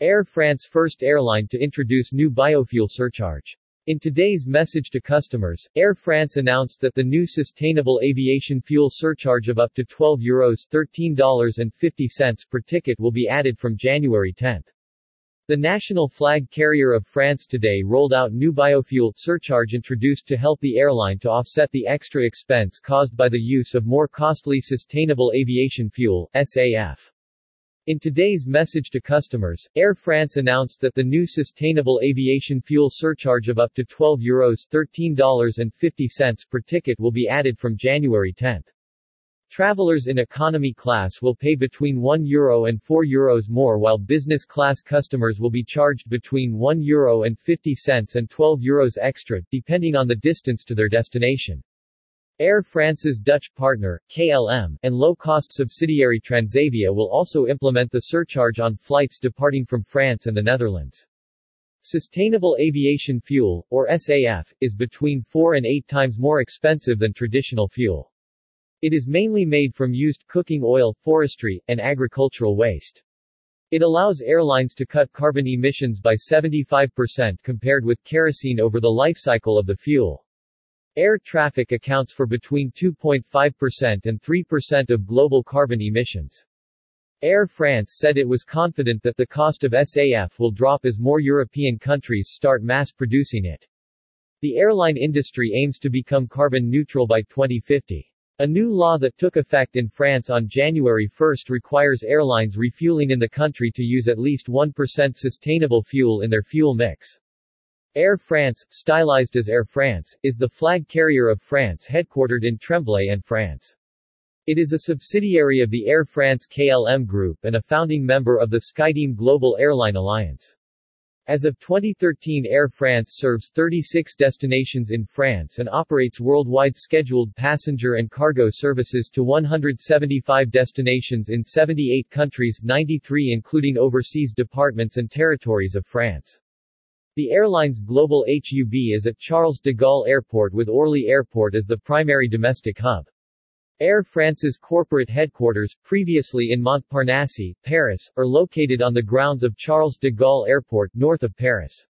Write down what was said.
Air France first airline to introduce new biofuel surcharge. In today's message to customers, Air France announced that the new sustainable aviation fuel surcharge of up to €12 Euros $13.50 per ticket will be added from January 10. The national flag carrier of France today rolled out new biofuel surcharge introduced to help the airline to offset the extra expense caused by the use of more costly sustainable aviation fuel, SAF. In today's message to customers, Air France announced that the new sustainable aviation fuel surcharge of up to €12 Euros $13.50 per ticket will be added from January 10. Travelers in economy class will pay between €1 Euro and €4 Euros more while business class customers will be charged between €1 Euro and 50 cents and 12 Euros extra, depending on the distance to their destination. Air France's Dutch partner, KLM, and low-cost subsidiary Transavia will also implement the surcharge on flights departing from France and the Netherlands. Sustainable aviation fuel, or SAF, is between 4 and 8 times more expensive than traditional fuel. It is mainly made from used cooking oil, forestry, and agricultural waste. It allows airlines to cut carbon emissions by 75% compared with kerosene over the life cycle of the fuel. Air traffic accounts for between 2.5% and 3% of global carbon emissions. Air France said it was confident that the cost of SAF will drop as more European countries start mass producing it. The airline industry aims to become carbon neutral by 2050. A new law that took effect in France on January 1 requires airlines refueling in the country to use at least 1% sustainable fuel in their fuel mix. Air France, stylized as Air France, is the flag carrier of France headquartered in Tremblay-en-France. It is a subsidiary of the Air France KLM Group and a founding member of the SkyTeam Global Airline Alliance. As of 2013 Air France serves 36 destinations in France and operates worldwide scheduled passenger and cargo services to 175 destinations in 78 countries 93 including overseas departments and territories of France. The airline's global HUB is at Charles de Gaulle Airport with Orly Airport as the primary domestic hub. Air France's corporate headquarters, previously in Montparnasse, Paris, are located on the grounds of Charles de Gaulle Airport, north of Paris.